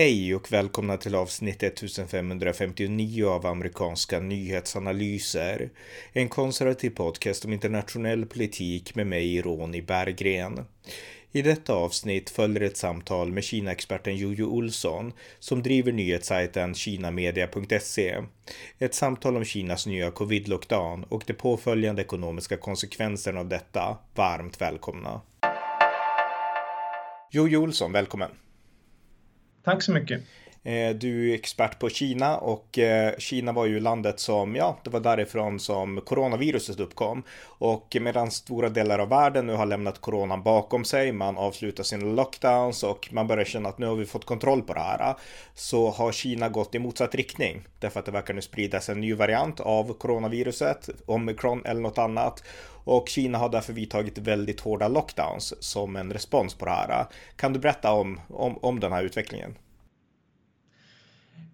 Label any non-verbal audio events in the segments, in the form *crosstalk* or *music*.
Hej och välkomna till avsnitt 1559 av amerikanska nyhetsanalyser. En konservativ podcast om internationell politik med mig, Ronny Berggren. I detta avsnitt följer ett samtal med Kina-experten Jojo Olsson som driver nyhetssajten kinamedia.se. Ett samtal om Kinas nya covid-lockdown och de påföljande ekonomiska konsekvenserna av detta. Varmt välkomna! Jojo Olsson, välkommen! Tack så mycket. Eh, du är expert på Kina och eh, Kina var ju landet som, ja, det var därifrån som coronaviruset uppkom. Och medan stora delar av världen nu har lämnat coronan bakom sig, man avslutar sina lockdowns och man börjar känna att nu har vi fått kontroll på det här. Så har Kina gått i motsatt riktning. Därför att det verkar nu spridas en ny variant av coronaviruset, omikron eller något annat. Och Kina har därför vidtagit väldigt hårda lockdowns som en respons på det här. Kan du berätta om, om, om den här utvecklingen?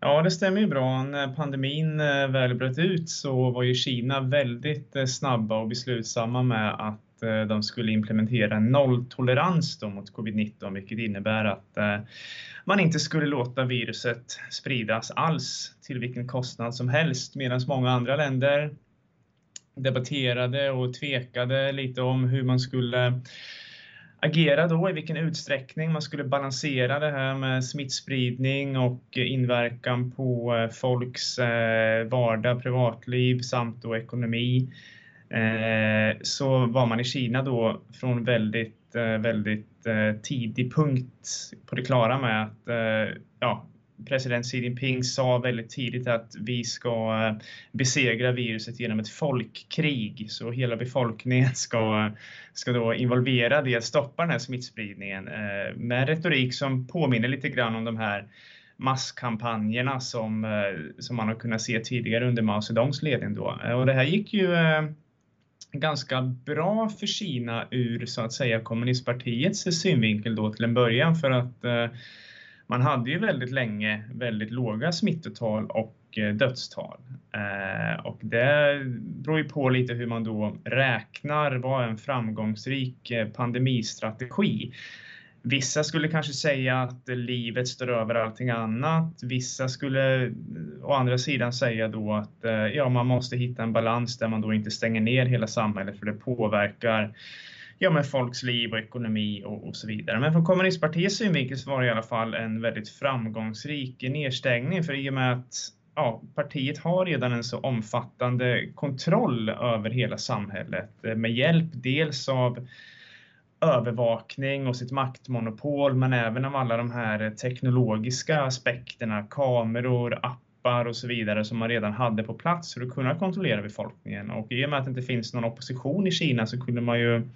Ja, det stämmer ju bra. När pandemin eh, väl bröt ut så var ju Kina väldigt eh, snabba och beslutsamma med att eh, de skulle implementera nolltolerans mot covid-19, vilket innebär att man inte skulle låta viruset spridas alls till vilken kostnad som helst, medan många andra länder debatterade och tvekade lite om hur man skulle agera då, i vilken utsträckning man skulle balansera det här med smittspridning och inverkan på eh, folks eh, vardag, privatliv samt då ekonomi. Eh, så var man i Kina då från väldigt, väldigt tidig punkt på det klara med att ja, president Xi Jinping sa väldigt tidigt att vi ska eh, besegra viruset genom ett folkkrig. Så hela befolkningen *laughs* ska, ska då involvera i att stoppa den här smittspridningen eh, med retorik som påminner lite grann om de här masskampanjerna som, eh, som man har kunnat se tidigare under Mao Zedongs ledning. Då. Och det här gick ju ganska bra för Kina ur så att säga kommunistpartiets synvinkel då till en början för att man hade ju väldigt länge väldigt låga smittotal och eh, dödstal. Eh, och det beror ju på lite hur man då räknar vad en framgångsrik eh, pandemistrategi. Vissa skulle kanske säga att livet står över allting annat. Vissa skulle å andra sidan säga då att ja, man måste hitta en balans där man då inte stänger ner hela samhället för det påverkar ja, med folks liv och ekonomi och, och så vidare. Men från kommunistpartiets synvinkel så var det i alla fall en väldigt framgångsrik nedstängning för i och med att ja, partiet har redan en så omfattande kontroll över hela samhället eh, med hjälp dels av övervakning och sitt maktmonopol men även av alla de här eh, teknologiska aspekterna, kameror, appar och så vidare som man redan hade på plats för att kunna kontrollera befolkningen. Och i och med att det inte finns någon opposition i Kina så kunde man ju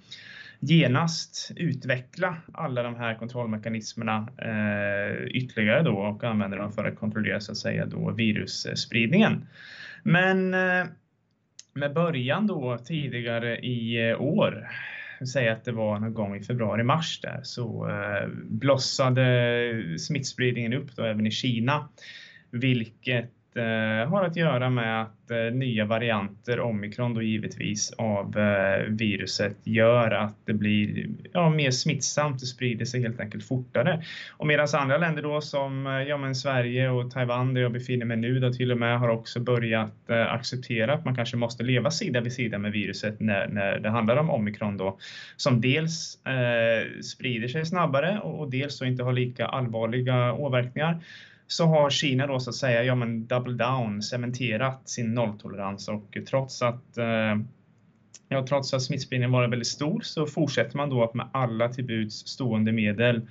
genast utveckla alla de här kontrollmekanismerna eh, ytterligare då och använda dem för att kontrollera så att säga då virusspridningen. Men eh, med början då tidigare i eh, år, säg att det var någon gång i februari-mars där, så eh, blossade smittspridningen upp då även i Kina, vilket eh, har att göra med att eh, nya varianter, omikron då givetvis, av eh, viruset gör att det blir ja, mer smittsamt, det sprider sig helt enkelt fortare. Och medan andra länder då som eh, ja, men Sverige och Taiwan där jag befinner mig nu då till och med har också börjat eh, acceptera att man kanske måste leva sida vid sida med viruset när, när det handlar om omikron då, som dels eh, sprider sig snabbare och, och dels så inte har lika allvarliga åverkningar så har Kina då så att säga, ja men double down, cementerat sin nolltolerans och trots att eh, Ja, trots att smittspridningen varit väldigt stor så fortsätter man då att med alla till buds stående medel Eh,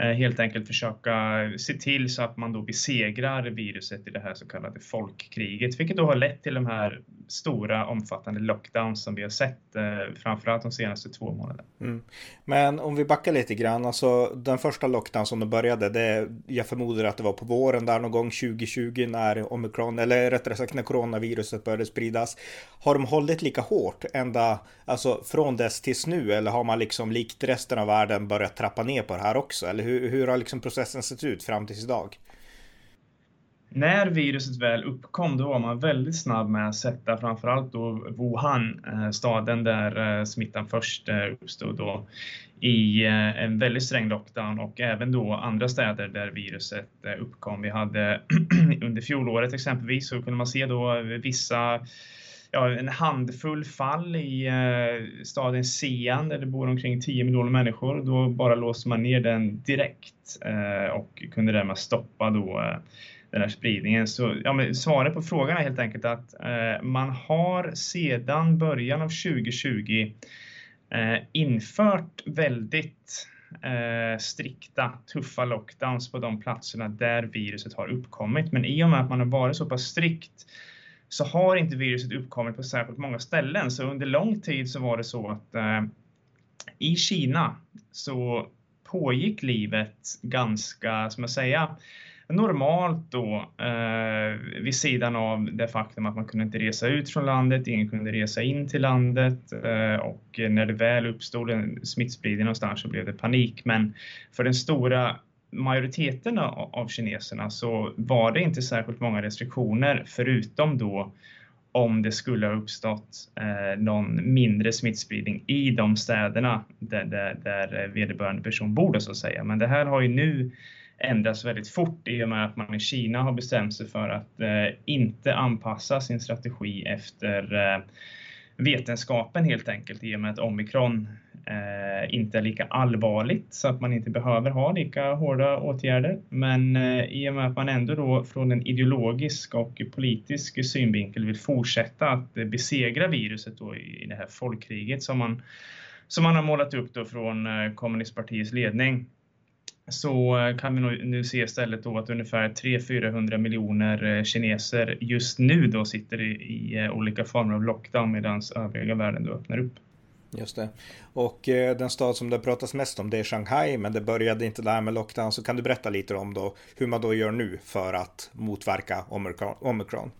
Eh, helt enkelt försöka se till så att man då besegrar viruset i det här så kallade folkkriget, vilket då har lett till de här stora omfattande lockdowns som vi har sett eh, framförallt de senaste två månaderna. Mm. Men om vi backar lite grann, alltså den första lockdown som det började, det, jag förmodar att det var på våren där någon gång 2020 när omikron, eller rättare sagt när coronaviruset började spridas. Har de hållit lika hårt ända, alltså från dess tills nu, eller har man liksom likt resten av världen börjat trappa ner på det här också? Eller hur, hur har liksom processen sett ut fram tills idag? När viruset väl uppkom då var man väldigt snabb med att sätta framförallt då Wuhan, eh, staden där eh, smittan först eh, uppstod då, i en väldigt sträng lockdown och även då andra städer där viruset uppkom. Vi hade *clears throat* under fjolåret exempelvis så kunde man se då vissa ja, en handfull fall i eh, staden Xi'an där det bor omkring 10 miljoner människor. Då bara låste man ner den direkt eh, och kunde därmed stoppa då eh, den här spridningen. Så ja, men svaret på frågan är helt enkelt att eh, man har sedan början av 2020 eh, infört väldigt eh, strikta, tuffa lockdowns på de platserna där viruset har uppkommit. Men i och med att man har varit så pass strikt så har inte viruset uppkommit på särskilt många ställen. Så under lång tid så var det så att eh, i Kina så pågick livet ganska, som jag säga, normalt då eh, vid sidan av det faktum att man kunde inte resa ut från landet, ingen kunde resa in till landet eh, och när det väl uppstod en smittspridning någonstans så blev det panik. Men för den stora majoriteten av kineserna så var det inte särskilt många restriktioner förutom då om det skulle ha uppstått eh, någon mindre smittspridning i de städerna där, där, där vederbörande person bor så att säga. Men det här har ju nu ändrats väldigt fort i och med att man i Kina har bestämt sig för att eh, inte anpassa sin strategi efter eh, vetenskapen helt enkelt i och med att omikron eh, inte är lika allvarligt så att man inte behöver ha lika hårda åtgärder. Men eh, i och med att man ändå då från en ideologisk och politisk synvinkel vill fortsätta att besegra viruset då i, i det här folkkriget som man, som man har målat upp då från eh, kommunistpartiets ledning så eh, kan vi nu se istället då att ungefär 300-400 miljoner eh, kineser just nu då sitter i, i eh, olika former av lockdown medan övriga världen då öppnar upp. Just det. Och eh, den stad som det pratas mest om det är Shanghai, men det började inte där med lockdown. Så kan du berätta lite om då hur man då gör nu för att motverka omikron?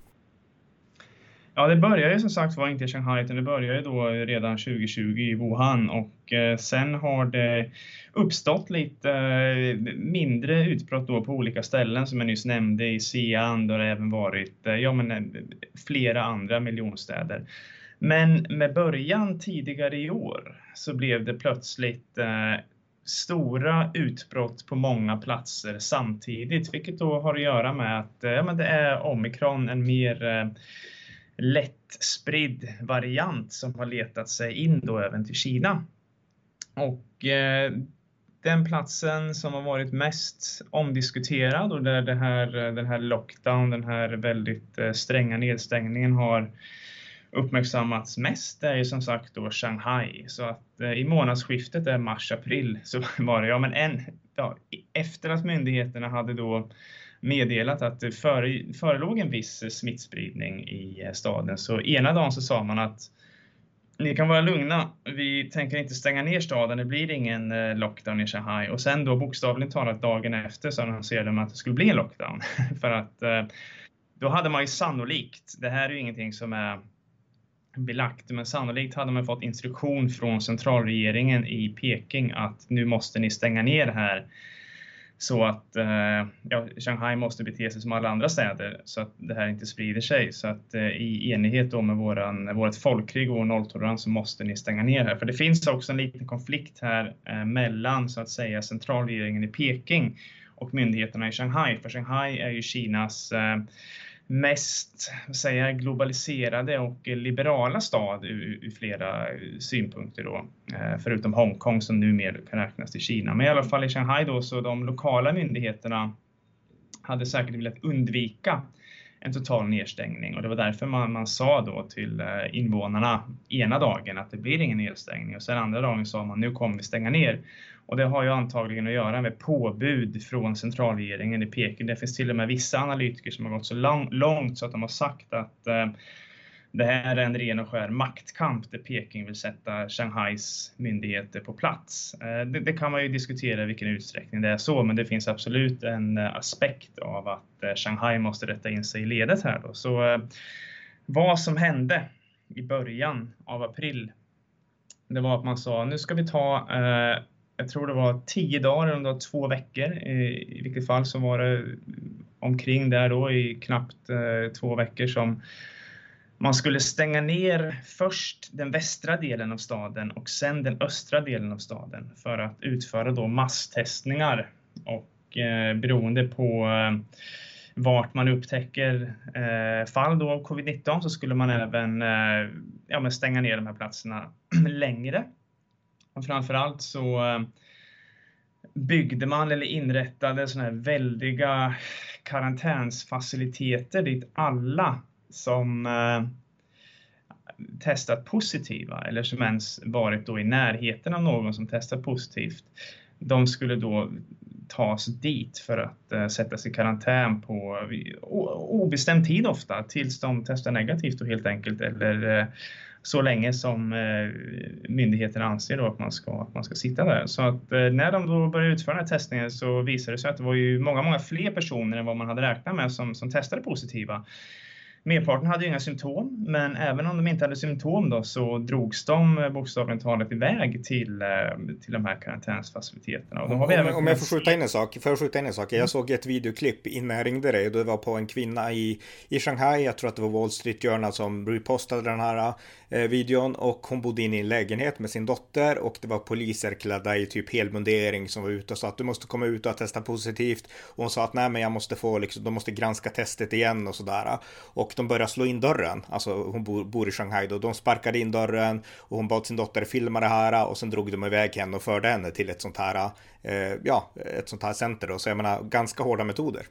Ja, det började ju som sagt var inte i Shanghai, utan det började då redan 2020 i Wuhan och eh, sen har det uppstått lite eh, mindre utbrott då på olika ställen som jag nyss nämnde. I Xi'an där det även varit eh, ja, men, eh, flera andra miljonstäder. Men med början tidigare i år så blev det plötsligt eh, stora utbrott på många platser samtidigt, vilket då har att göra med att eh, men det är omikron, en mer eh, lättspridd variant som har letat sig in då även till Kina. Och eh, den platsen som har varit mest omdiskuterad och där det här, eh, den här lockdown, den här väldigt eh, stränga nedstängningen har uppmärksammats mest är ju som sagt då Shanghai. Så att eh, i månadsskiftet är mars-april så *laughs* var det, ja men en, ja, efter att myndigheterna hade då meddelat att det förelåg en viss smittspridning i eh, staden. Så ena dagen så sa man att ni kan vara lugna, vi tänker inte stänga ner staden, det blir ingen eh, lockdown i Shanghai. Och sen då bokstavligen talat dagen efter så annonserade de att det skulle bli en lockdown. *laughs* För att eh, då hade man ju sannolikt, det här är ju ingenting som är belagt, men sannolikt hade man fått instruktion från centralregeringen i Peking att nu måste ni stänga ner här så att eh, ja, Shanghai måste bete sig som alla andra städer så att det här inte sprider sig. Så att eh, i enighet då med våran, vårt folkkrig och nolltolerans så måste ni stänga ner här. För det finns också en liten konflikt här eh, mellan så att säga centralregeringen i Peking och myndigheterna i Shanghai. För Shanghai är ju Kinas mest säga, globaliserade och liberala stad ur, ur flera synpunkter då, eh, förutom Hongkong som numera kan räknas till Kina. Men i alla fall i Shanghai då så de lokala myndigheterna hade säkert velat undvika en total nedstängning och det var därför man, man sa då till eh, invånarna ena dagen att det blir ingen nedstängning och sen andra dagen sa man nu kommer vi stänga ner. Och det har ju antagligen att göra med påbud från centralregeringen i Peking. Det finns till och med vissa analytiker som har gått så lång, långt så att de har sagt att eh, det här är en ren och skär maktkamp där Peking vill sätta Shanghais myndigheter på plats. Eh, det, det, kan man ju diskutera i vilken utsträckning det är så, men det finns absolut en eh, aspekt av att eh, Shanghai måste rätta in sig i ledet här då. Så eh, vad som hände i början av april, det var att man sa nu ska vi ta eh, jag tror det var tio dagar, eller det två veckor. I, vilket fall så var det omkring där då i knappt eh, två veckor som man skulle stänga ner först den västra delen av staden och sen den östra delen av staden för att utföra då masstestningar. Och eh, beroende på eh, vart man upptäcker eh, fall då av covid-19 så skulle man även eh, ja, stänga ner de här platserna *clears throat* längre. Och framförallt så eh, byggde man eller inrättade sådana här väldiga karantänsfaciliteter dit alla som eh, testat positiva eller som ens varit då i närheten av någon som testat positivt, de skulle då tas dit för att uh, sättas i karantän på obestämd tid ofta tills de testar negativt och helt enkelt eller uh, så länge som eh, myndigheterna anser då att man ska, att man ska sitta där. Så att eh, när de då började utföra den här testningen så visade det sig att det var ju många, många fler personer än vad man hade räknat med som, som testade positiva. Merparten hade ju inga symptom, men även om de inte hade symptom då så drogs de eh, bokstavligen talat iväg till, eh, till de här karantänsfaciliteterna. Och om, om, om jag får skjuta in en sak, får jag skjuta in en sak? Jag mm. såg ett videoklipp innan jag ringde dig och det var på en kvinna i, i Shanghai, jag tror att det var Wall Street Journal som repostade den här eh, videon och hon bodde inne i en lägenhet med sin dotter och det var poliser klädda i typ helmundering som var ute och sa att du måste komma ut och testa positivt. Och hon sa att nej men jag måste få liksom, de måste granska testet igen och sådär. Och och de började slå in dörren. Alltså hon bor, bor i Shanghai då. De sparkade in dörren och hon bad sin dotter filma det här och sen drog de iväg henne och förde henne till ett sånt här, eh, ja, ett sånt här center då. Så jag menar ganska hårda metoder.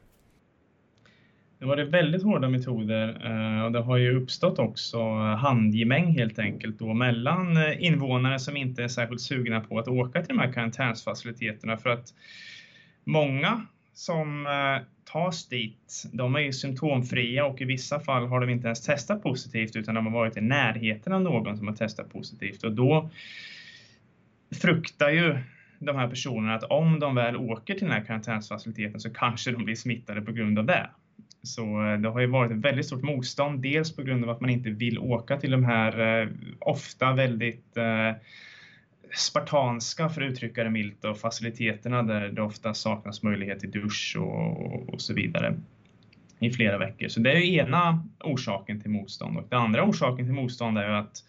Det var det väldigt hårda metoder eh, och det har ju uppstått också handgemäng helt enkelt då mellan eh, invånare som inte är särskilt sugna på att åka till de här karantänsfaciliteterna för att många som eh, tas dit, de är ju symptomfria och i vissa fall har de inte ens testat positivt utan de har varit i närheten av någon som har testat positivt och då fruktar ju de här personerna att om de väl åker till den här karantänsfaciliteten så kanske de blir smittade på grund av det. Så eh, det har ju varit ett väldigt stort motstånd, dels på grund av att man inte vill åka till de här eh, ofta väldigt eh, spartanska, för att uttrycka det milt, och faciliteterna där det ofta saknas möjlighet till dusch och, och så vidare i flera veckor. Så det är ena orsaken till motstånd. Och den andra orsaken till motstånd är ju att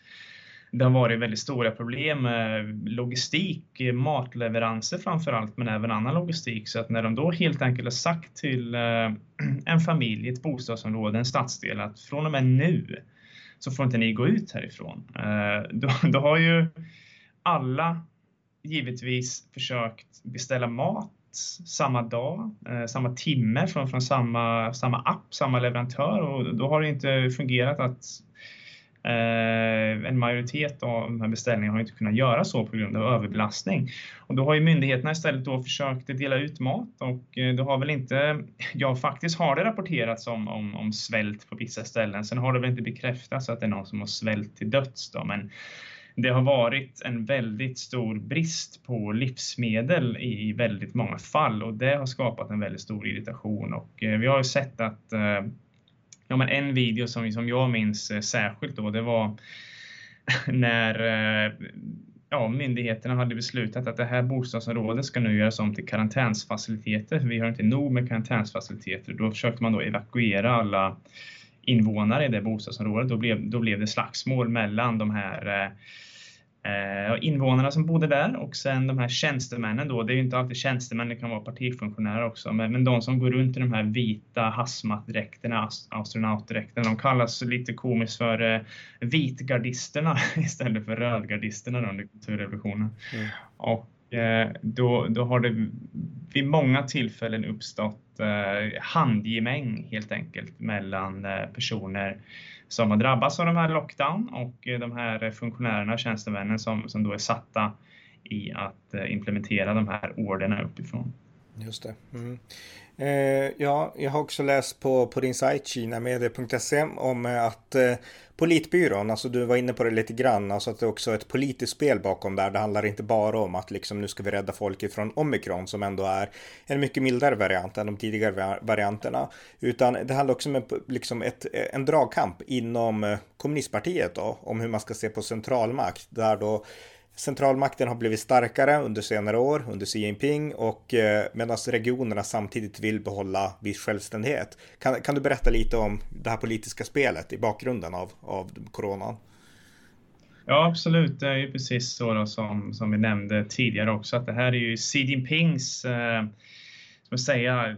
det har varit väldigt stora problem med logistik, matleveranser framför allt, men även annan logistik. Så att när de då helt enkelt har sagt till eh, *clears throat* en familj, ett bostadsområde, en stadsdel att från och med nu så får inte ni gå ut härifrån. Eh, då, då har ju alla givetvis försökt beställa mat samma dag, eh, samma timme från, från samma, samma app, samma leverantör och då har det inte fungerat att eh, en majoritet av de här beställningarna har inte kunnat göra så på grund av överbelastning. Och då har ju myndigheterna istället då försökt dela ut mat och eh, då har väl inte, *laughs* ja faktiskt har det rapporterats om, om, om svält på vissa ställen. Sen har det väl inte bekräftats att det är någon som har svält till döds då, men det har varit en väldigt stor brist på livsmedel i väldigt många fall och det har skapat en väldigt stor irritation och eh, vi har ju sett att eh, ja, men en video som, som jag minns eh, särskilt då, det var *laughs* när ja, myndigheterna hade beslutat att det här bostadsområdet ska nu göras om till karantänsfaciliteter, för vi har inte nog med karantänsfaciliteter. Då försökte man då evakuera alla invånare i det bostadsområdet. Då blev, då blev det slagsmål mellan de här eh, invånarna som bodde där och sen de här tjänstemännen då, det är ju inte alltid tjänstemän, det kan vara partifunktionärer också, men, men de som går runt i de här vita hazmat-dräkterna, astronautdräkterna, de kallas lite komiskt för eh, vitgardisterna *laughs* istället för rödgardisterna under kulturrevolutionen. Mm. Och Eh, då, då har det vid många tillfällen uppstått eh, handgemäng helt enkelt mellan eh, personer som har drabbats av de här lockdown och eh, de här funktionärerna, och tjänstemännen som, som då är satta i att eh, implementera de här orderna uppifrån. Just det. Mm. Eh, ja, jag har också läst på, på din sajt kinamedia.se om eh, att eh, Politbyrån, alltså du var inne på det lite grann, alltså att det också är ett politiskt spel bakom där. Det handlar inte bara om att liksom nu ska vi rädda folk ifrån omikron som ändå är en mycket mildare variant än de tidigare varianterna. Utan det handlar också om liksom ett, en dragkamp inom eh, kommunistpartiet då, om hur man ska se på centralmakt. Där då Centralmakten har blivit starkare under senare år under Xi Jinping och eh, medan regionerna samtidigt vill behålla viss självständighet. Kan, kan du berätta lite om det här politiska spelet i bakgrunden av, av coronan? Ja, absolut. Det är ju precis så då, som, som vi nämnde tidigare också, att det här är ju Xi Jinpings, eh, som säga,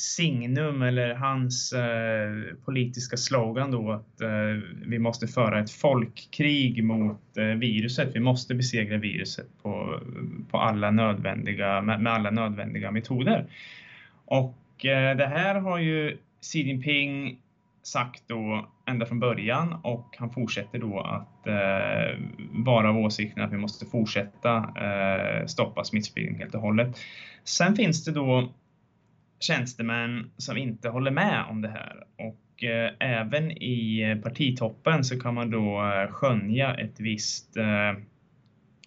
signum eller hans eh, politiska slogan då att eh, vi måste föra ett folkkrig mot eh, viruset. Vi måste besegra viruset på, på alla nödvändiga, med, med alla nödvändiga metoder. Och eh, det här har ju Xi Jinping sagt då ända från början och han fortsätter då att eh, vara av åsikten att vi måste fortsätta eh, stoppa smittspridningen helt och hållet. Sen finns det då tjänstemän som inte håller med om det här och eh, även i partitoppen så kan man då eh, skönja ett visst eh,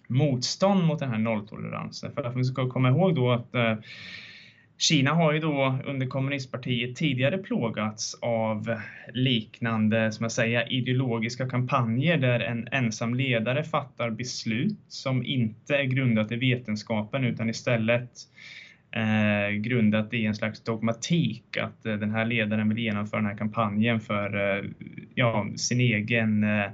motstånd mot den här nolltoleransen. För att vi ska komma ihåg då att eh, Kina har ju då under kommunistpartiet tidigare plågats av liknande, som jag säger, ideologiska kampanjer där en ensam ledare fattar beslut som inte är grundat i vetenskapen utan istället eh, grundat i en slags dogmatik att eh, den här ledaren vill genomföra den här kampanjen för eh, ja, sin egen eh,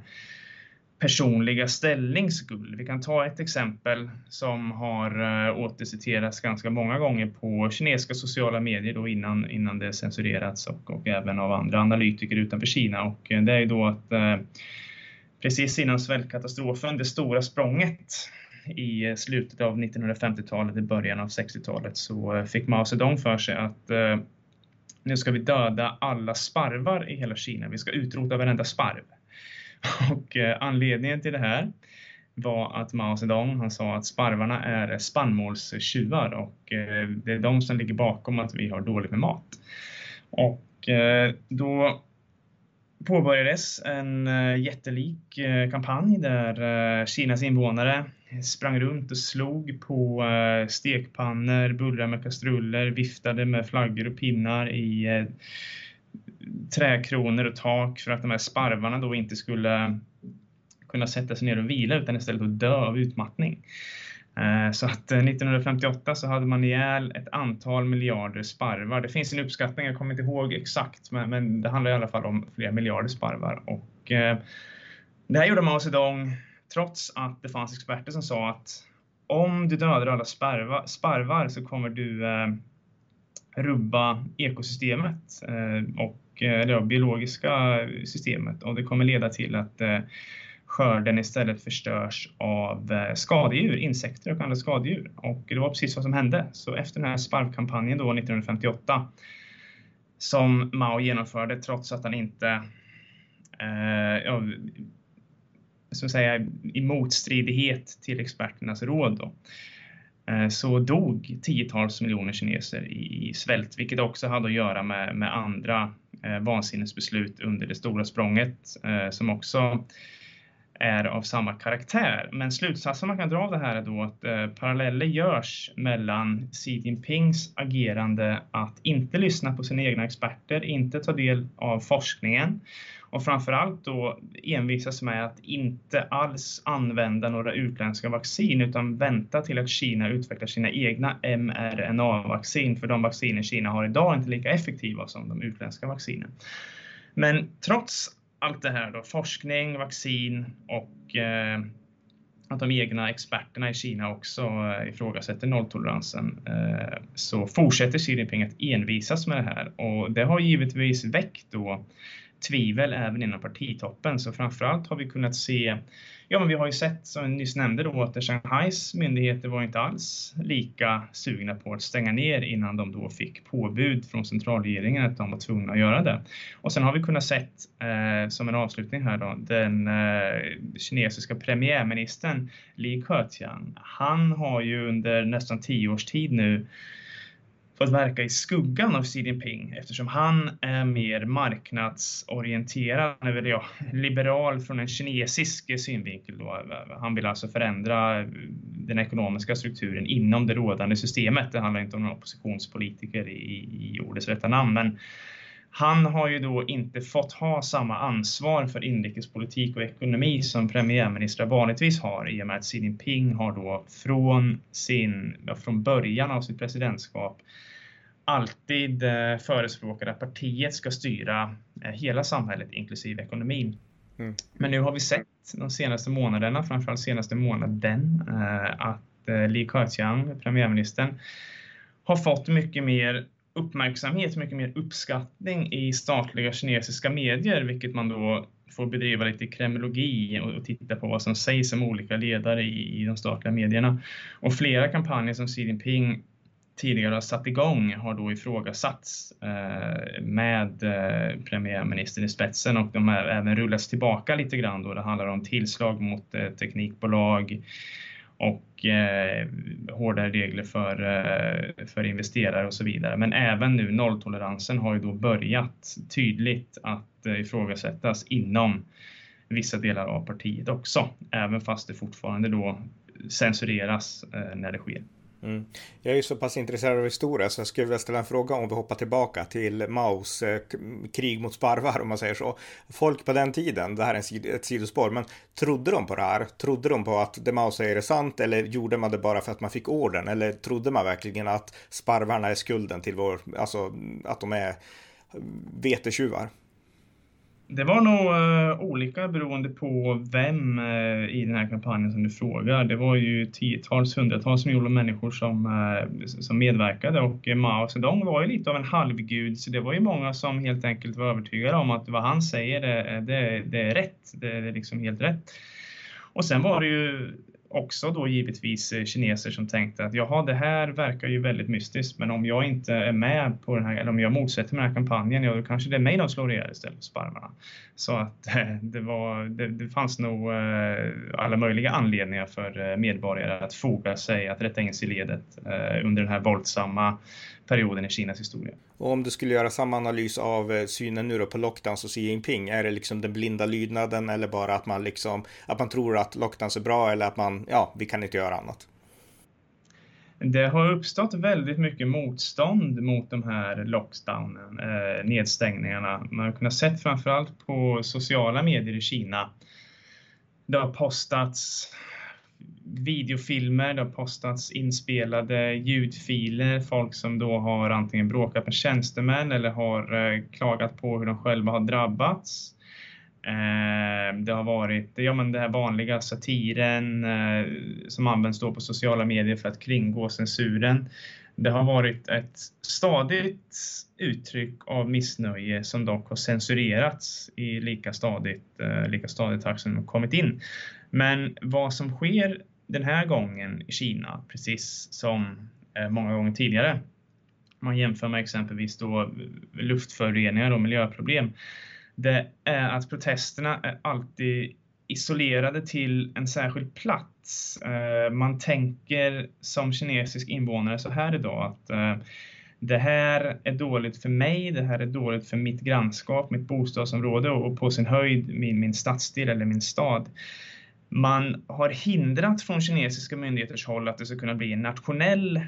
personliga ställnings skull. Vi kan ta ett exempel som har eh, återciterats ganska många gånger på kinesiska sociala medier då innan, innan det censurerats och, och även av andra analytiker utanför Kina. Och eh, det är ju då att eh, precis innan svältkatastrofen, det stora språnget i eh, slutet av 1950-talet, i början av 60-talet, så eh, fick Mao Zedong för sig att eh, nu ska vi döda alla sparvar i hela Kina. Vi ska utrota varenda sparv. *laughs* Och eh, anledningen till det här var att Mao Zedong han sa att sparvarna är spannmålstjuvar och eh, det är de som ligger bakom att vi har dåligt med mat. Och eh, då påbörjades en eh, jättelik eh, kampanj där eh, Kinas invånare sprang runt och slog på stekpannor, bullrade med kastruller, viftade med flaggor och pinnar i träkronor och tak för att de här sparvarna då inte skulle kunna sätta sig ner och vila utan istället att dö av utmattning. Eh, så att eh, 1958 så hade man ihjäl ett antal miljarder sparvar. Det finns en uppskattning, jag kommer inte ihåg exakt, men, men det handlar i alla fall om flera miljarder sparvar. Och, eh, det här gjorde Mao Zedong trots att det fanns experter som sa att om du dödar alla sparvar, sparvar så kommer du eh, rubba ekosystemet eh, och Eh, biologiska systemet och det kommer leda till att eh, skörden istället förstörs av eh, skadedjur, insekter och andra skadedjur. Och det var precis vad som hände. Så efter den här sparvkampanjen då 1958 som Mao genomförde trots att han inte eh, ja, så att säga, i motstridighet till experternas råd då, eh, så dog tiotals miljoner kineser i, i svält, vilket också hade att göra med, med andra eh, vansinnesbeslut under det stora språnget eh, som också är av samma karaktär. Men slutsatsen man kan dra av det här är då att eh, paralleller görs mellan Xi Jinpings agerande att inte lyssna på sina egna experter, inte ta del av forskningen och framförallt då envisas med att inte alls använda några utländska vaccin utan vänta till att Kina utvecklar sina egna mRNA-vaccin för de vacciner Kina har idag är inte lika effektiva som de utländska vaccinen. Men trots allt det här då, forskning, vaccin och eh, att de egna experterna i Kina också eh, ifrågasätter nolltoleransen. Eh, så fortsätter Xi Jinping att envisas med det här. Och det har givetvis väckt då tvivel även inom partitoppen. Så framförallt har vi kunnat se, ja men vi har ju sett som jag nyss nämnde då att Shanghais myndigheter var inte alls lika sugna på att stänga ner innan de då fick påbud från centralregeringen att de var tvungna att göra det. Och sen har vi kunnat sett eh, som en avslutning här då den eh, kinesiska premiärministern Li Keqiang. Han har ju under nästan tio års tid nu fått verka i skuggan av Xi Jinping eftersom han är mer marknadsorienterad, eller ja, liberal från en kinesisk synvinkel. Då. Han vill alltså förändra den ekonomiska strukturen inom det rådande systemet. Det handlar inte om någon oppositionspolitiker i, i ordets rätta namn, men han har ju då inte fått ha samma ansvar för inrikespolitik och ekonomi som premiärministrar vanligtvis har i och med att Xi Jinping har då från, sin, från början av sitt presidentskap alltid eh, förespråkat att partiet ska styra eh, hela samhället inklusive ekonomin. Mm. Men nu har vi sett de senaste månaderna, framförallt senaste månaden, eh, att Li Keqiang, premiärministern, har fått mycket mer uppmärksamhet, mycket mer uppskattning i statliga kinesiska medier, vilket man då får bedriva lite kremologi och, titta på vad som sägs om olika ledare i, i de statliga medierna. Och flera kampanjer som Xi Jinping tidigare har satt igång har då ifrågasatts eh, med eh, premiärministern i spetsen och de har även rullats tillbaka lite grann då det handlar om tillslag mot eh, teknikbolag, och eh, hårdare regler för, eh, för investerare och så vidare. Men även nu nolltoleransen har ju då börjat tydligt att eh, ifrågasättas inom vissa delar av partiet också, även fast det fortfarande då censureras eh, när det sker. Mm. Jag är ju så pass intresserad av historia så jag skulle vilja ställa en fråga om vi hoppar tillbaka till Maos eh, krig mot sparvar om man säger så. Folk på den tiden, det här är ett sidospår, men trodde de på det här? Trodde de på att det Mao säger är sant eller gjorde man det bara för att man fick orden? Eller trodde man verkligen att sparvarna är skulden till vår, alltså att de är mm, vetetjuvar? Det var nog uh, olika beroende på vem uh, i den här kampanjen som du frågar. Det var ju tiotals, hundratals miljoner människor som, uh, som medverkade och Mao Zedong var ju lite av en halvgud så det var ju många som helt enkelt var övertygade om att vad han säger det, det, det är rätt. Det är liksom helt rätt. Och sen var det ju också då givetvis eh, kineser som tänkte att jaha, det här verkar ju väldigt mystiskt, men om jag inte är med på den här, eller om jag motsätter mig den här kampanjen, ja då kanske det är mig de slår ihjäl istället för sparvarna. Så att eh, det, var, det, det fanns nog eh, alla möjliga anledningar för medborgare att foga sig, att rätta in sig i ledet under den här våldsamma perioden i Kinas historia. Och om du skulle göra samma analys av eh, synen nu då på lockdowns och Xi Jinping, är det liksom den blinda lydnaden eller bara att man liksom, att man tror att lockdowns är bra eller att man, ja, vi kan inte göra annat? Det har uppstått väldigt mycket motstånd mot de här lockdownen, eh, nedstängningarna. Man har kunnat se framförallt på sociala medier i Kina. Det har postats videofilmer, det har postats inspelade ljudfiler, folk som då har antingen bråkat med tjänstemän eller har eh, klagat på hur de själva har drabbats. Eh, det har varit ja, men det här vanliga satiren eh, som används då på sociala medier för att kringgå censuren. Det har varit ett stadigt uttryck av missnöje som dock har censurerats i lika stadigt, eh, lika stadigt takt som de kommit in. Men vad som sker den här gången i Kina, precis som eh, många gånger tidigare, om man jämför med exempelvis då luftföroreningar och miljöproblem, det är att protesterna är alltid isolerade till en särskild plats. Eh, man tänker som kinesisk invånare så här idag att eh, det här är dåligt för mig, det här är dåligt för mitt grannskap, mitt bostadsområde och på sin höjd min, min stadsdel eller min stad. Man har hindrat från kinesiska myndigheters håll att det ska kunna bli en nationell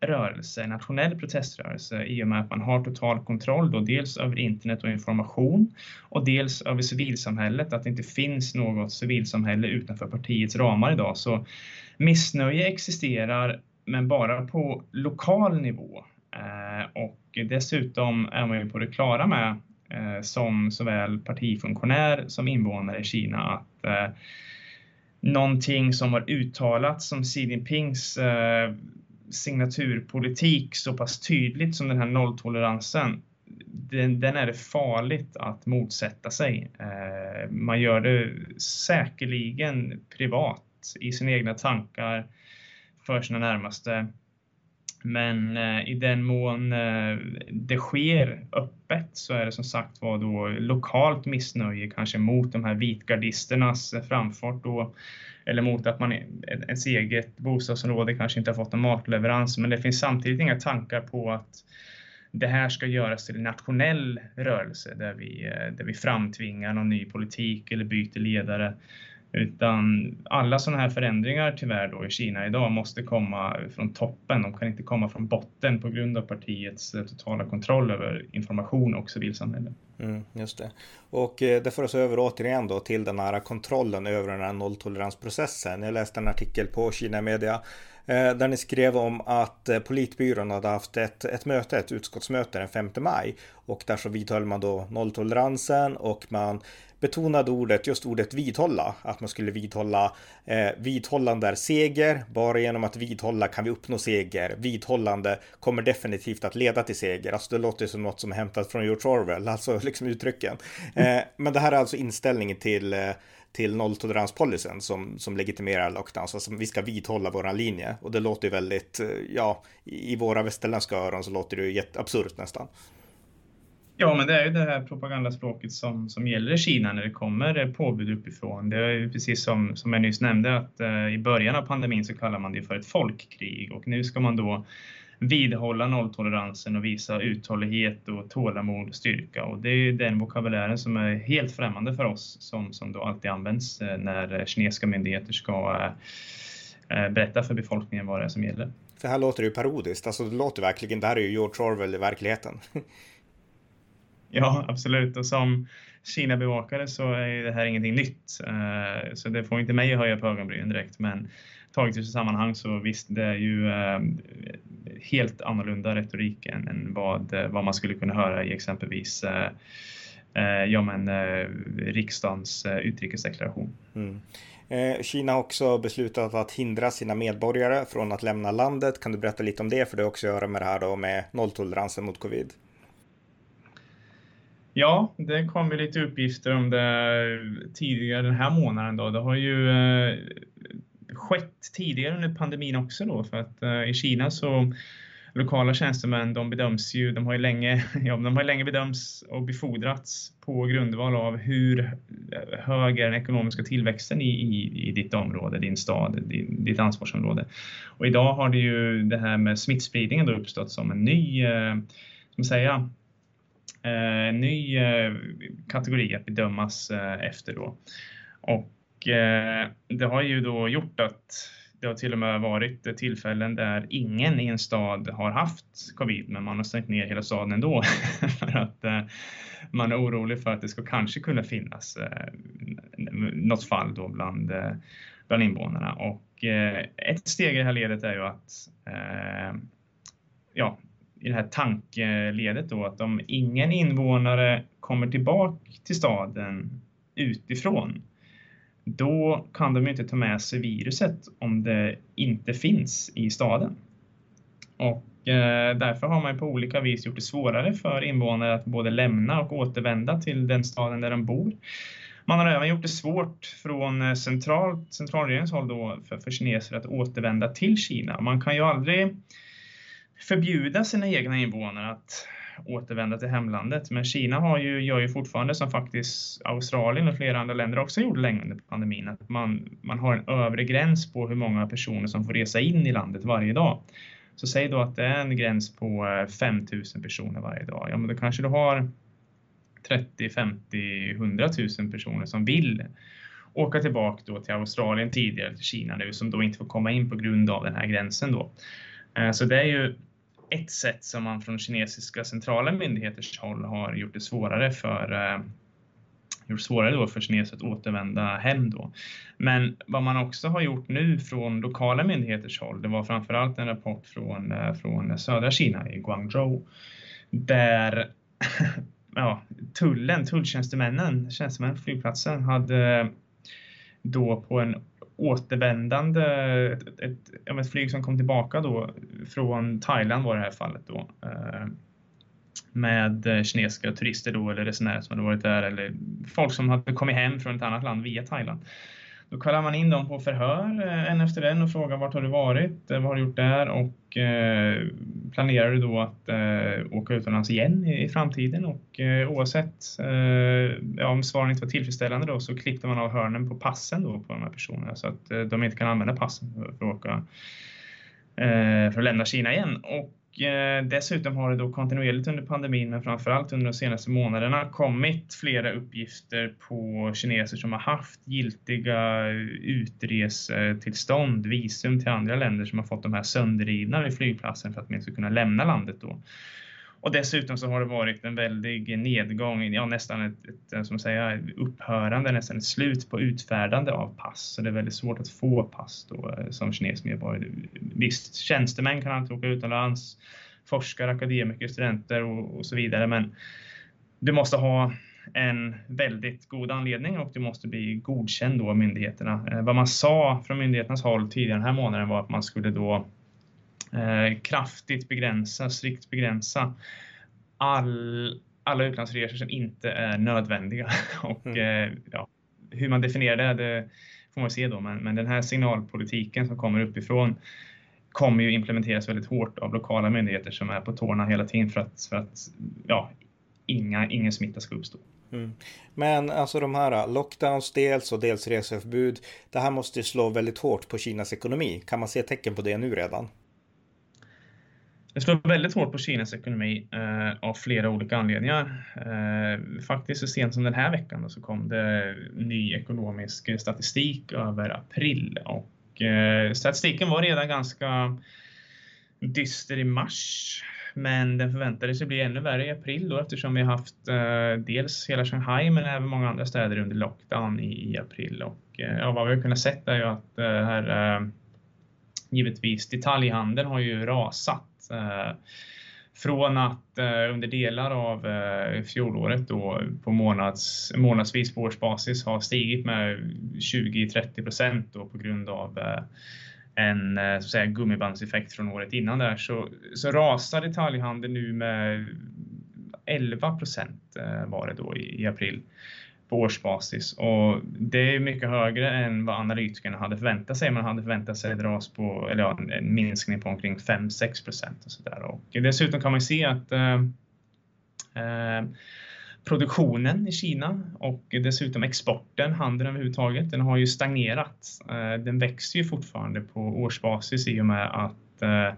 rörelse, nationell proteströrelse i och med att man har total kontroll då dels över internet och information och dels över civilsamhället, att det inte finns något civilsamhälle utanför partiets ramar idag. Så missnöje existerar men bara på lokal nivå. Eh, och dessutom är man ju på det klara med eh, som såväl partifunktionär som invånare i Kina att eh, någonting som har uttalats som Xi Jinpings eh, signaturpolitik så pass tydligt som den här nolltoleransen, den, den är det farligt att motsätta sig. Eh, man gör det säkerligen privat i sina egna tankar för sina närmaste. Men eh, i den mån eh, det sker öppet så är det som sagt var då lokalt missnöje kanske mot de här vitgardisternas eh, framfart då eller mot att man ens eget bostadsområde kanske inte har fått en matleverans. Men det finns samtidigt inga tankar på att det här ska göras till en nationell rörelse där vi, eh, där vi framtvingar någon ny politik eller byter ledare. Utan alla sådana här förändringar tyvärr då i Kina idag måste komma från toppen. De kan inte komma från botten på grund av partiets eh, totala kontroll över information och civilsamhälle. Mm, just det. Och eh, det för oss över återigen då till den här kontrollen över den här nolltoleransprocessen. Jag läste en artikel på Kina Media eh, där ni skrev om att politbyrån hade haft ett, ett möte, ett utskottsmöte den 5 maj och där så vidhöll man då nolltoleransen och man betonade ordet, just ordet vidhålla, att man skulle vidhålla eh, vidhållande är seger, bara genom att vidhålla kan vi uppnå seger, vidhållande kommer definitivt att leda till seger, alltså det låter som något som är hämtat från George Orwell, alltså *laughs* liksom uttrycken. Eh, men det här är alltså inställningen till eh, till nolltoleranspolicyn som, som legitimerar lockdowns. Alltså vi ska vidhålla våran linje och det låter ju väldigt, eh, ja, i våra västerländska öron så låter det ju jätteabsurt nästan. Ja, men det är ju det här propagandaspråket som, som gäller i Kina när det kommer påbud uppifrån. Det är ju precis som, som jag nyss nämnde att eh, i början av pandemin så kallar man det för ett folkkrig och nu ska man då vidhålla nolltoleransen och visa uthållighet och tålamod och styrka. Och det är den vokabulären som är helt främmande för oss som, som då alltid används eh, när kinesiska myndigheter ska eh, eh berätta för befolkningen vad det är som gäller. Det här låter ju parodiskt, alltså det låter verkligen, det här är ju George Orwell i verkligheten. *laughs* *laughs* ja, absolut. Och som Kina-bevakare så är det här ingenting nytt. Eh, så det får inte mig att höja på ögonbrynen direkt, men taget i sitt sammanhang så visst, det är ju eh, helt annorlunda retorik än, vad, vad man skulle kunna höra i exempelvis eh, ja, men, riksdagens utrikesdeklaration. Mm. Kina har också beslutat att hindra sina medborgare från att lämna landet. Kan du berätta lite om det? För det har också att göra med det här då med nolltoleransen mot covid. Ja, det kom ju lite uppgifter om det tidigare den här månaden. Då. Det har ju eh, skett tidigare under pandemin också då för att eh, i Kina så lokala tjänstemän de bedöms ju, de har ju länge, *laughs* ja, de har länge bedömts och befordrats på grundval av hur eh, hög är den ekonomiska tillväxten i, i, i ditt område, din stad, din, ditt ansvarsområde. Och idag har det ju det här med smittspridningen då uppstått som en ny, eh, ska säga, eh, ny eh, kategori att bedömas eh, efter då. Och Eh, det har ju då gjort att det har till och med varit tillfällen där ingen i en stad har haft covid, men man har stängt ner hela staden ändå *laughs* för att eh, man är orolig för att det ska kanske kunna finnas eh, något fall då bland, eh, bland invånarna. Och eh, ett steg i det här ledet är ju att eh, ja, i det här tankeledet då att om ingen invånare kommer tillbaka till staden utifrån då kan de inte ta med sig viruset om det inte finns i staden. Och eh, därför har man på olika vis gjort det svårare för invånare att både lämna och återvända till den staden där de bor. Man har även gjort det svårt från eh, centralt, centralregeringens håll då för, för kineser att återvända till Kina. Man kan ju aldrig förbjuda sina egna invånare att återvända till hemlandet. Men Kina har ju, gör ju fortfarande som faktiskt Australien och flera andra länder också gjorde länge under pandemin, att man, man har en övre gräns på hur många personer som får resa in i landet varje dag. Så säg då att det är en gräns på eh, 5000 personer varje dag. Ja, men då kanske du har 30, 50, 100 000 personer som vill åka tillbaka då till Australien tidigare till Kina nu som då inte får komma in på grund av den här gränsen då. Eh, så det är ju ett sätt som man från kinesiska centrala myndigheters håll har gjort det svårare för eh, gjort svårare då för kineser att återvända hem då. Men vad man också har gjort nu från lokala myndigheters håll, det var framförallt en rapport från, eh, från södra Kina i Guangzhou, där *laughs* ja, tullen, tulltjänstemännen, tjänstemän på flygplatsen hade då på en återvändande, ett, ett, ett, flyg som kom tillbaka då från Thailand var det här fallet då. Eh, med kinesiska turister då eller resenärer som hade varit där eller folk som hade kommit hem från ett annat land via Thailand. Då kallar man in dem på förhör eh, en efter en och frågar vart har du varit, eh, vad har du gjort där och eh, planerar du då att åka utomlands igen i framtiden och oavsett ja, om svaren inte var tillfredsställande då så klippte man av hörnen på passen då på de här personerna så att de inte kan använda passen för att åka för att lämna Kina igen. Och eh, dessutom har det då kontinuerligt under pandemin, men framförallt under de senaste månaderna, kommit flera uppgifter på kineser som har haft giltiga utresetillstånd, visum till andra länder som har fått de här sönderrivna vid flygplatsen för att man ska kunna lämna landet då. Och dessutom så har det varit en väldig nedgång, ja nästan ett, ett som säga, upphörande, nästan ett slut på utfärdande av pass. Så det är väldigt svårt att få pass då eh, som kinesisk medborgare. Visst, tjänstemän kan alltid åka utomlands, forskare, akademiker, studenter och, och så vidare, men du måste ha en väldigt god anledning och du måste bli godkänd då av myndigheterna. Eh, vad man sa från myndigheternas håll tidigare den här månaden var att man skulle då eh, kraftigt begränsa, strikt begränsa all, alla utlandsresor som inte är nödvändiga. *laughs* Och mm. eh, ja, hur man definierar det, det får man se då, men, men den här signalpolitiken som kommer uppifrån kommer ju implementeras väldigt hårt av lokala myndigheter som är på tårna hela tiden för att, för att ja, inga, ingen smitta ska uppstå. Mm. Men alltså de här lockdowns dels och dels reseförbud. Det här måste slå väldigt hårt på Kinas ekonomi. Kan man se tecken på det nu redan? Det slår väldigt hårt på Kinas ekonomi eh, av flera olika anledningar. Eh, faktiskt så sent som den här veckan då, så kom det ny ekonomisk statistik över april och eh, statistiken var redan ganska dyster i mars. Men den förväntades bli ännu värre i april då eftersom vi haft eh, dels hela Shanghai men även många andra städer under lockdown i, i april. Och eh, ja, vad vi har kunnat se är ju att eh, här, eh, givetvis detaljhandeln har ju rasat Eh, från att eh, under delar av eh, fjolåret då på månads, månadsvis på årsbasis har stigit med 20-30 procent på grund av eh, en eh, så att säga, gummibandseffekt från året innan där så, så rasar detaljhandeln nu med 11 procent var det då i, i april på årsbasis och det är mycket högre än vad analytikerna hade förväntat sig. Man hade förväntat sig dras på eller ja, en minskning på omkring 5-6 procent och så där. Och dessutom kan man se att eh, eh, produktionen i Kina och dessutom exporten, handeln överhuvudtaget, den har ju stagnerat. Eh, den växer ju fortfarande på årsbasis i och med att eh,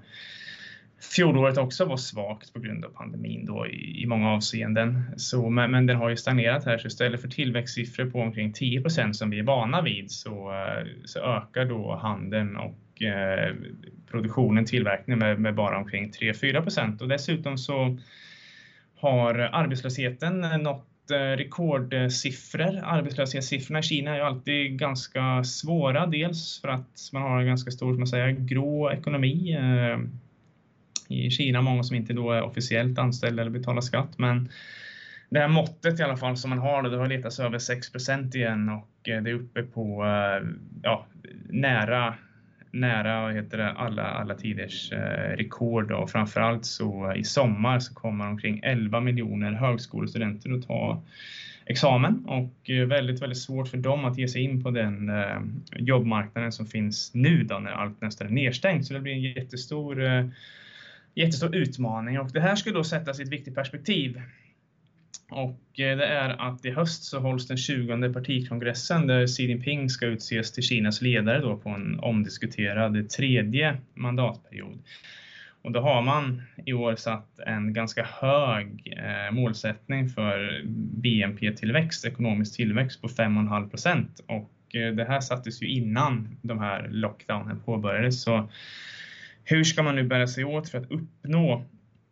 fjolåret också var svagt på grund av pandemin då i, i många avseenden. Så, men, men den har ju stagnerat här, så istället för tillväxtsiffror på omkring 10% som vi är vana vid så, eh, så ökar då handeln och eh, produktionen, tillverkningen med, med bara omkring 3-4 och dessutom så har arbetslösheten nått eh, rekordsiffror. Arbetslöshetssiffrorna i Kina är ju alltid ganska svåra, dels för att man har en ganska stor, som man säger, grå ekonomi. Eh, i Kina, många som inte då är officiellt anställda eller betalar skatt. Men det här måttet i alla fall som man har, det har letats över 6% igen och eh, det är uppe på eh, ja, nära nära vad heter det, alla, alla tiders eh, rekord och framförallt så eh, i sommar så kommer omkring 11 miljoner högskolestudenter att ta examen och väldigt, väldigt svårt för dem att ge sig in på den eh, jobbmarknaden som finns nu då när allt nästan är nedstängt. Så det blir en jättestor eh, jättestor utmaning och det här ska då sättas i ett viktigt perspektiv. Och eh, det är att i höst så hålls den 20 partikongressen där Xi Jinping ska utses till Kinas ledare då på en omdiskuterad tredje mandatperiod. Och då har man i år satt en ganska hög eh, målsättning för BNP-tillväxt, ekonomisk tillväxt på 5,5 procent. Och eh, det här sattes ju innan de här lockdownen påbörjades. Så hur ska man nu bära sig åt för att uppnå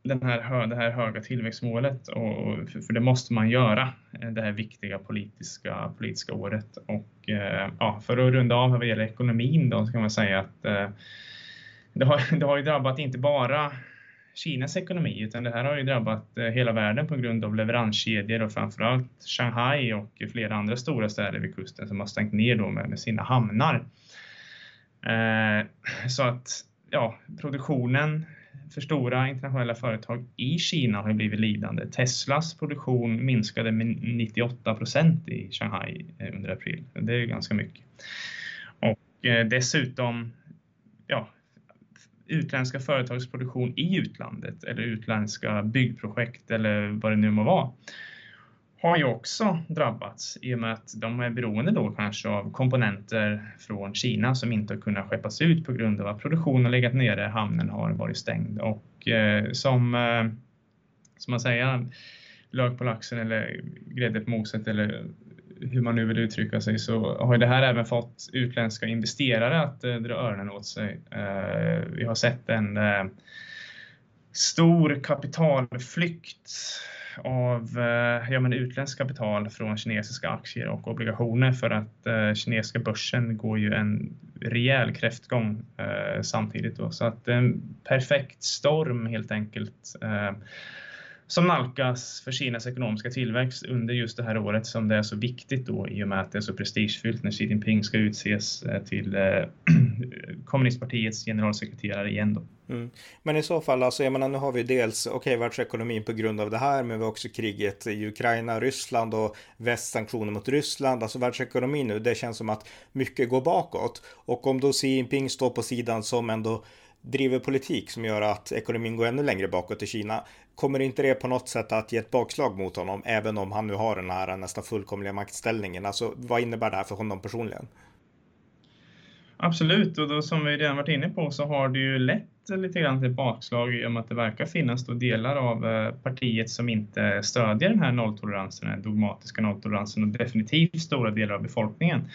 den här, det här höga tillväxtmålet? Och, för det måste man göra eh, det här viktiga politiska, politiska året. Och eh, ja, för att runda av vad gäller ekonomin då så kan man säga att eh, det, har, *laughs* det har ju drabbat inte bara Kinas ekonomi, utan det här har ju drabbat eh, hela världen på grund av leveranskedjor och framförallt Shanghai och flera andra stora städer vid kusten som har stängt ner då med, med sina hamnar. Eh, så att ja, produktionen för stora internationella företag i Kina har blivit lidande. Teslas produktion minskade med 98 procent i Shanghai eh, under april. Det är ganska mycket. Och eh, dessutom, ja, utländska företagsproduktion i utlandet eller utländska byggprojekt eller vad det nu må vara har ju också drabbats i och med att de är beroende då kanske av komponenter från Kina som inte har kunnat skeppas ut på grund av att produktionen har legat nere, hamnen har varit stängd och eh, som, eh, som man säger, lök på laxen eller grädde på moset eller hur man nu vill uttrycka sig så har det här även fått utländska investerare att eh, dra öronen åt sig. Eh, vi har sett en eh, stor kapitalflykt av eh, ja, men utländskt kapital från kinesiska aktier och obligationer för att eh, kinesiska börsen går ju en rejäl kräftgång eh, samtidigt. Då. Så att en perfekt storm helt enkelt eh, som nalkas för Kinas ekonomiska tillväxt under just det här året som det är så viktigt då i och med att det är så prestigefyllt när Xi Jinping ska utses eh, till eh, *clears throat* kommunistpartiets generalsekreterare igen då. Mm. Men i så fall, alltså, jag menar, nu har vi dels, okej, okay, världsekonomin på grund av det här, men vi har också kriget i Ukraina, Ryssland och västsanktioner mot Ryssland. Alltså världsekonomin nu, det känns som att mycket går bakåt. Och om då Xi Jinping står på sidan som ändå driver politik som gör att ekonomin går ännu längre bakåt i Kina. Kommer inte det på något sätt att ge ett bakslag mot honom, även om han nu har den här nästan fullkomliga maktställningen? Alltså, vad innebär det här för honom personligen? Absolut, och då som vi redan varit inne på så har det ju lett lite grann till bakslag i och med att det verkar finnas då delar av eh, partiet som inte stödjer den här nolltoleransen, den dogmatiska nolltoleransen och definitivt stora delar av befolkningen.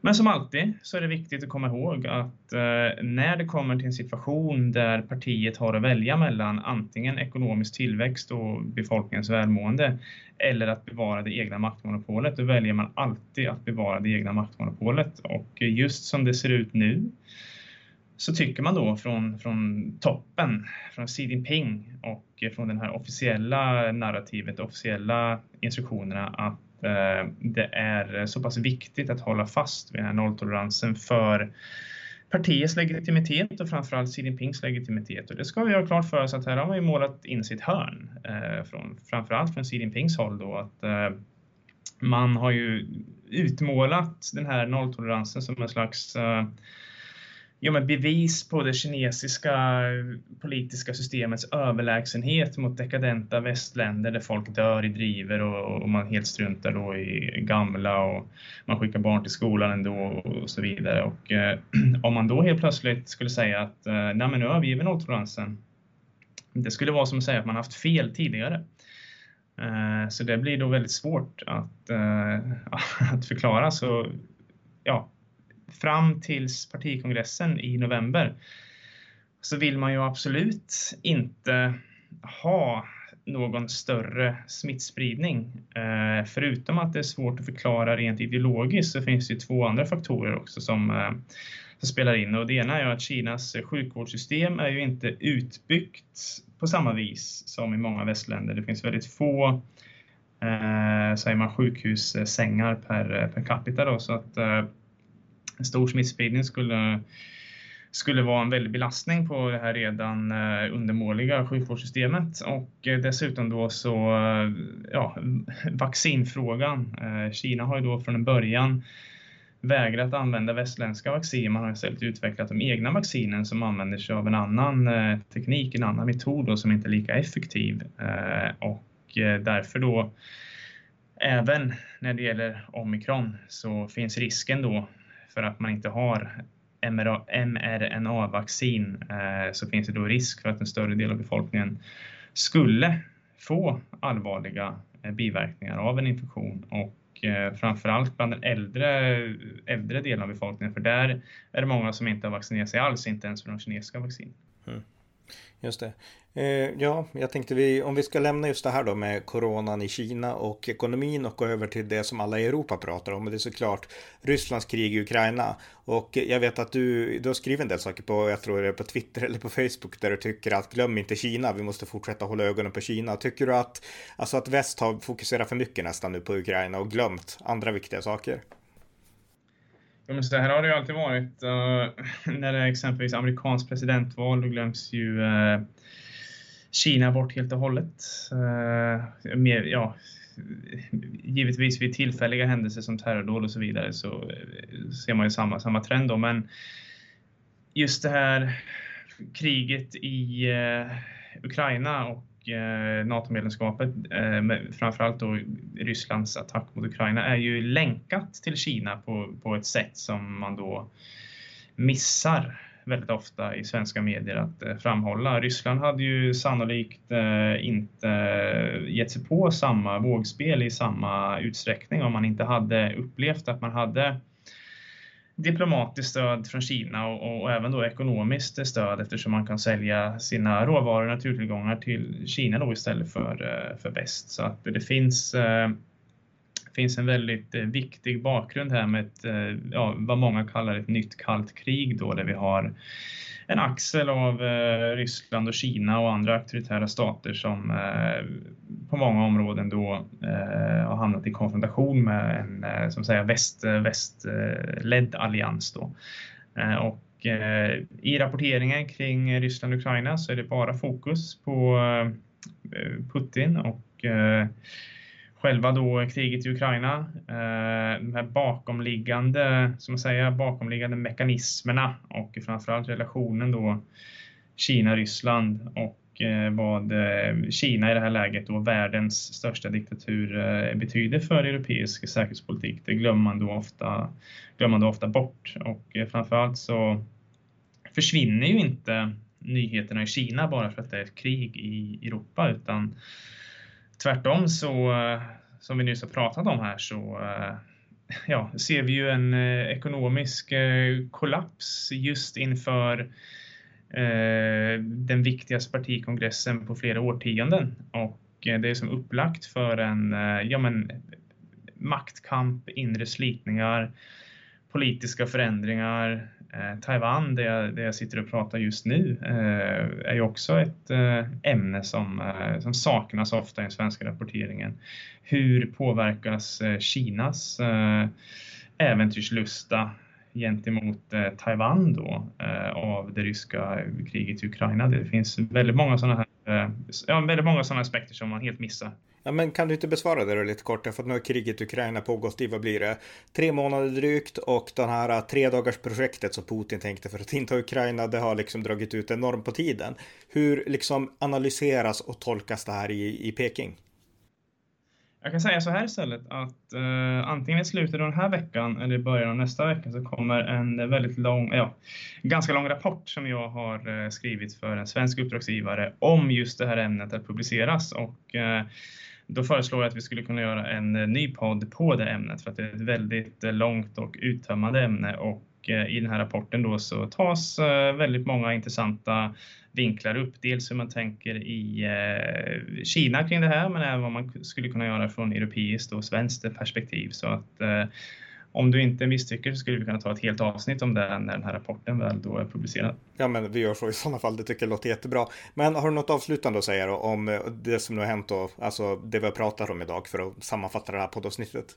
Men som alltid så är det viktigt att komma ihåg att eh, när det kommer till en situation där partiet har att välja mellan antingen ekonomisk tillväxt och befolkningens välmående eller att bevara det egna maktmonopolet, då väljer man alltid att bevara det egna maktmonopolet. Och just som det ser ut nu så tycker man då från, från toppen, från Xi Jinping och från det här officiella narrativet, officiella instruktionerna att Eh, det är så pass viktigt att hålla fast vid den här nolltoleransen för partiets legitimitet och framförallt Xi Jinpings legitimitet. Och det ska vi ha klart för oss att här har man ju målat in sitt hörn, eh, från, framförallt från Xi Jinpings håll då, att eh, man har ju utmålat den här nolltoleransen som en slags eh, ja, men bevis på det kinesiska eh, politiska systemets överlägsenhet mot dekadenta västländer där folk dör i driver och, och, man helt struntar då i gamla och man skickar barn till skolan ändå och så vidare. Och eh, *clears throat* om man då helt plötsligt skulle säga att eh, nej men nu överger vi nolltoleransen. Det skulle vara som att säga att man haft fel tidigare. Eh, så det blir då väldigt svårt att, eh, *laughs* att förklara. Så ja, fram tills partikongressen i november så vill man ju absolut inte ha någon större smittspridning. Eh, förutom att det är svårt att förklara rent ideologiskt så finns det två andra faktorer också som, eh, som spelar in. Och det ena är att Kinas sjukvårdssystem är ju inte utbyggt på samma vis som i många västländer. Det finns väldigt få eh, säger man, sjukhussängar per, eh, per capita. Då, så att eh, en stor smittspridning skulle, skulle vara en väldig belastning på det här redan eh, undermåliga sjukvårdssystemet. Och eh, dessutom då så, eh, ja, *laughs* vaccinfrågan. Kina har ju då från en början vägrat använda västländska vacciner. Man har istället utvecklat de egna vaccinen som använder sig av en annan teknik, en annan metod då, som inte är lika effektiv. Och därför då Även när det gäller omikron så finns risken då för att man inte har mRNA-vaccin eh, så finns det då risk för att en större del av befolkningen skulle få allvarliga eh, biverkningar av en infektion och eh, framförallt bland den äldre, äldre delen av befolkningen för där är det många som inte har vaccinerat sig alls, inte ens för de kinesiska vaccinen. Mm. Just det. Eh, ja, jag tänkte vi, om vi ska lämna just det här då med coronan i Kina och ekonomin och gå över till det som alla i Europa pratar om. Och det är såklart Rysslands krig i Ukraina. Och jag vet att du, du har skrivit en del saker på, jag tror det är på Twitter eller på Facebook, där du tycker att glöm inte Kina, vi måste fortsätta hålla ögonen på Kina. Tycker du att, alltså att väst har fokuserat för mycket nästan nu på Ukraina och glömt andra viktiga saker? Ja, men så här har det ju alltid varit. Uh, *laughs* när det är exempelvis amerikanskt presidentval, då glöms ju uh, Kina bort helt och hållet. Uh, mer, ja, givetvis vid tillfälliga händelser som terrordåd och så vidare så ser man ju samma, samma trend då, men just det här kriget i Ukraina och Eh, NATO-medlemskapet, eh, framförallt då Rysslands attack mot Ukraina, är ju länkat till Kina på, på ett sätt som man då missar väldigt ofta i svenska medier att eh, framhålla. Ryssland hade ju sannolikt inte gett sig på samma vågspel i samma utsträckning om man inte hade upplevt att man hade diplomatiskt stöd från Kina och, och, även då ekonomiskt stöd eftersom man kan sälja sina råvaror och naturtillgångar till Kina då istället för, eh, för väst. Så att det finns eh, finns en väldigt eh, viktig bakgrund här med ett, eh, ja, vad många kallar ett nytt kallt krig då, där vi har en axel av eh, Ryssland och Kina och andra auktoritära stater som eh, på många områden då eh, har hamnat i konfrontation med en eh, som säger väst, eh, västledd allians. Då. Eh, och eh, i rapporteringen kring Ryssland och Ukraina så är det bara fokus på Putin och själva då kriget i Ukraina, eh, de här bakomliggande, som man säger, bakomliggande mekanismerna och framförallt relationen då Kina-Ryssland och eh, vad eh, Kina i det här läget då världens största diktatur eh, betyder för europeisk säkerhetspolitik. Det glömmer man då ofta, glömmer man då ofta bort och eh, framförallt så försvinner ju inte nyheterna i Kina bara för att det är ett krig i Europa utan Tvärtom så, eh, som vi nyss har pratat om här, så eh, *laughs* ja, ser vi ju en eh, ekonomisk kollaps just inför den viktigaste partikongressen på flera årtionden. Och det är som upplagt för en ja, men, maktkamp, inre slitningar, politiska förändringar, Eh, Taiwan, där jag, där jag sitter och pratar just nu, eh, är ju också ett eh, ämne som, eh, som saknas ofta i den svenska rapporteringen. Hur påverkas eh, Kinas äventyrslusta gentemot Taiwan då av det ryska kriget i Ukraina? Det finns väldigt många sådana här, ja, väldigt många sådana aspekter som man helt missar. Ja, men kan du inte besvara det då lite kort? För att nu har kriget i Ukraina pågått i, vad blir det, tre månader drygt och det här äh, tre dagars projektet som Putin tänkte för att inta Ukraina, det har liksom dragit ut enormt på tiden. Hur liksom analyseras och tolkas det här i, i Peking? Jag kan säga så här istället att eh, antingen i slutet av den här veckan eller i början av nästa vecka så kommer en väldigt lång, ja, ganska lång rapport som jag har eh, skrivit för en svensk uppdragsgivare om just det här ämnet att publiceras och eh, då föreslår jag att vi skulle kunna göra en eh, ny podd på det ämnet för att det är ett väldigt eh, långt och uttömmande ämne och eh, i den här rapporten då så tas väldigt många intressanta vinklar upp. Dels hur man tänker i Kina kring det här men även vad man skulle kunna göra från europeiskt och svenskt perspektiv. Så att om du inte misstycker så skulle vi kunna ta ett helt avsnitt om det när den här rapporten väl då är publicerad. Ja, men vi gör så i sådana fall. Det tycker jag låter jättebra. Men har du något avslutande att säga då om eh, det som nu har hänt och alltså det vi har pratat om idag för att sammanfatta det här poddavsnittet?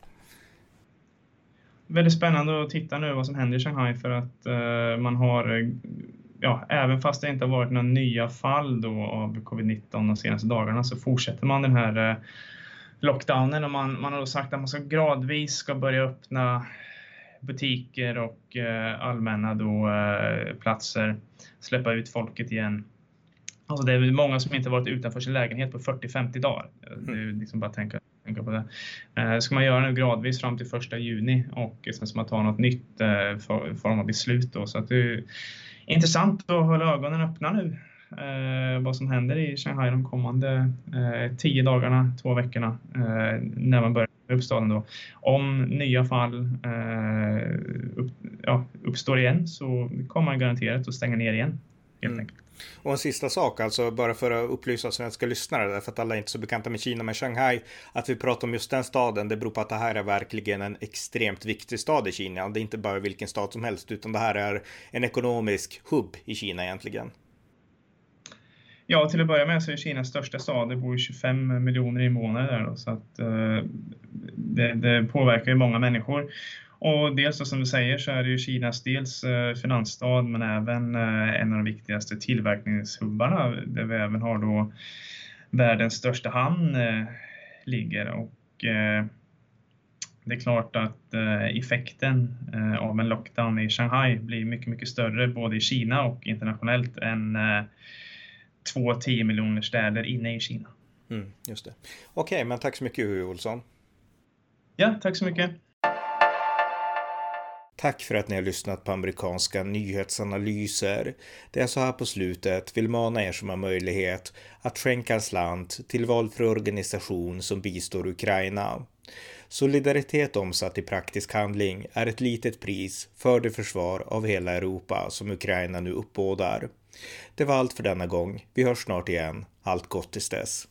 Väldigt spännande att titta nu vad som händer i Shanghai för att uh, man har Ja, även fast det inte har varit några nya fall då av covid-19 de senaste dagarna så fortsätter man den här uh, lockdownen och man, man har då sagt att man ska gradvis ska börja öppna butiker och eh, allmänna då, eh, platser, släppa ut folket igen. Alltså det är många som inte varit utanför sin lägenhet på 40-50 dagar. Det är liksom bara tänka, tänka på det. Eh, ska man göra nu gradvis fram till första juni och sen ska man ta något nytt eh, form av beslut då. Så att det är intressant att hålla ögonen öppna nu eh, vad som händer i Shanghai de kommande eh, tio dagarna, två veckorna eh, när man börjar uppstaden då. Om nya fall eh, upp, ja, uppstår igen så kommer man garanterat att stänga ner igen. Helt mm. Och en sista sak, alltså bara för att upplysa svenska lyssnare, därför att alla är inte så bekanta med Kina, men Shanghai, att vi pratar om just den staden, det beror på att det här är verkligen en extremt viktig stad i Kina. Det är inte bara vilken stad som helst, utan det här är en ekonomisk hubb i Kina egentligen. Ja, till att börja med så är Kinas största stad, det bor 25 miljoner invånare där då, så att eh, det, det, påverkar ju många människor. Och dels då, som du säger så är det ju Kinas dels eh, finansstad men även eh, en av de viktigaste tillverkningshubbarna där vi även har då världens största hamn eh, ligger och eh, det är klart att eh, effekten eh, av en lockdown i Shanghai blir mycket, mycket större både i Kina och internationellt än eh, två 10 miljoner städer inne i Kina. Mm, just det. Okej, okay, men tack så mycket Hugo Olsson. Ja, tack så mycket. Tack för att ni har lyssnat på amerikanska nyhetsanalyser. Det är så här på slutet vill mana er som har möjlighet att skänka en slant till valfri organisation som bistår Ukraina. Solidaritet omsatt i praktisk handling är ett litet pris för det försvar av hela Europa som Ukraina nu uppbådar. Det var allt för denna gång. Vi hörs snart igen. Allt gott tills dess.